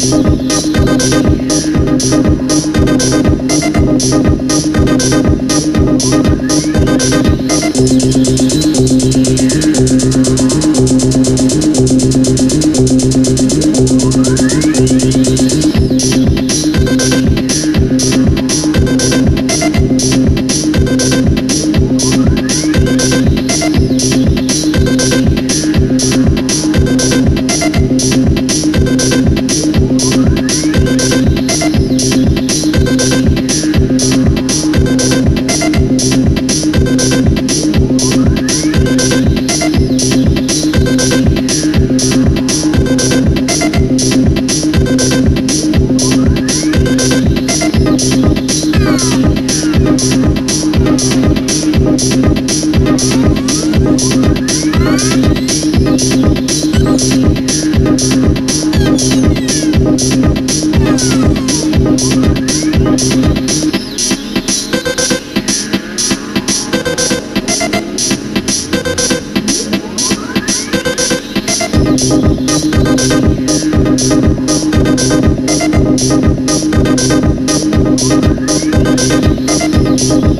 Thanks. Thank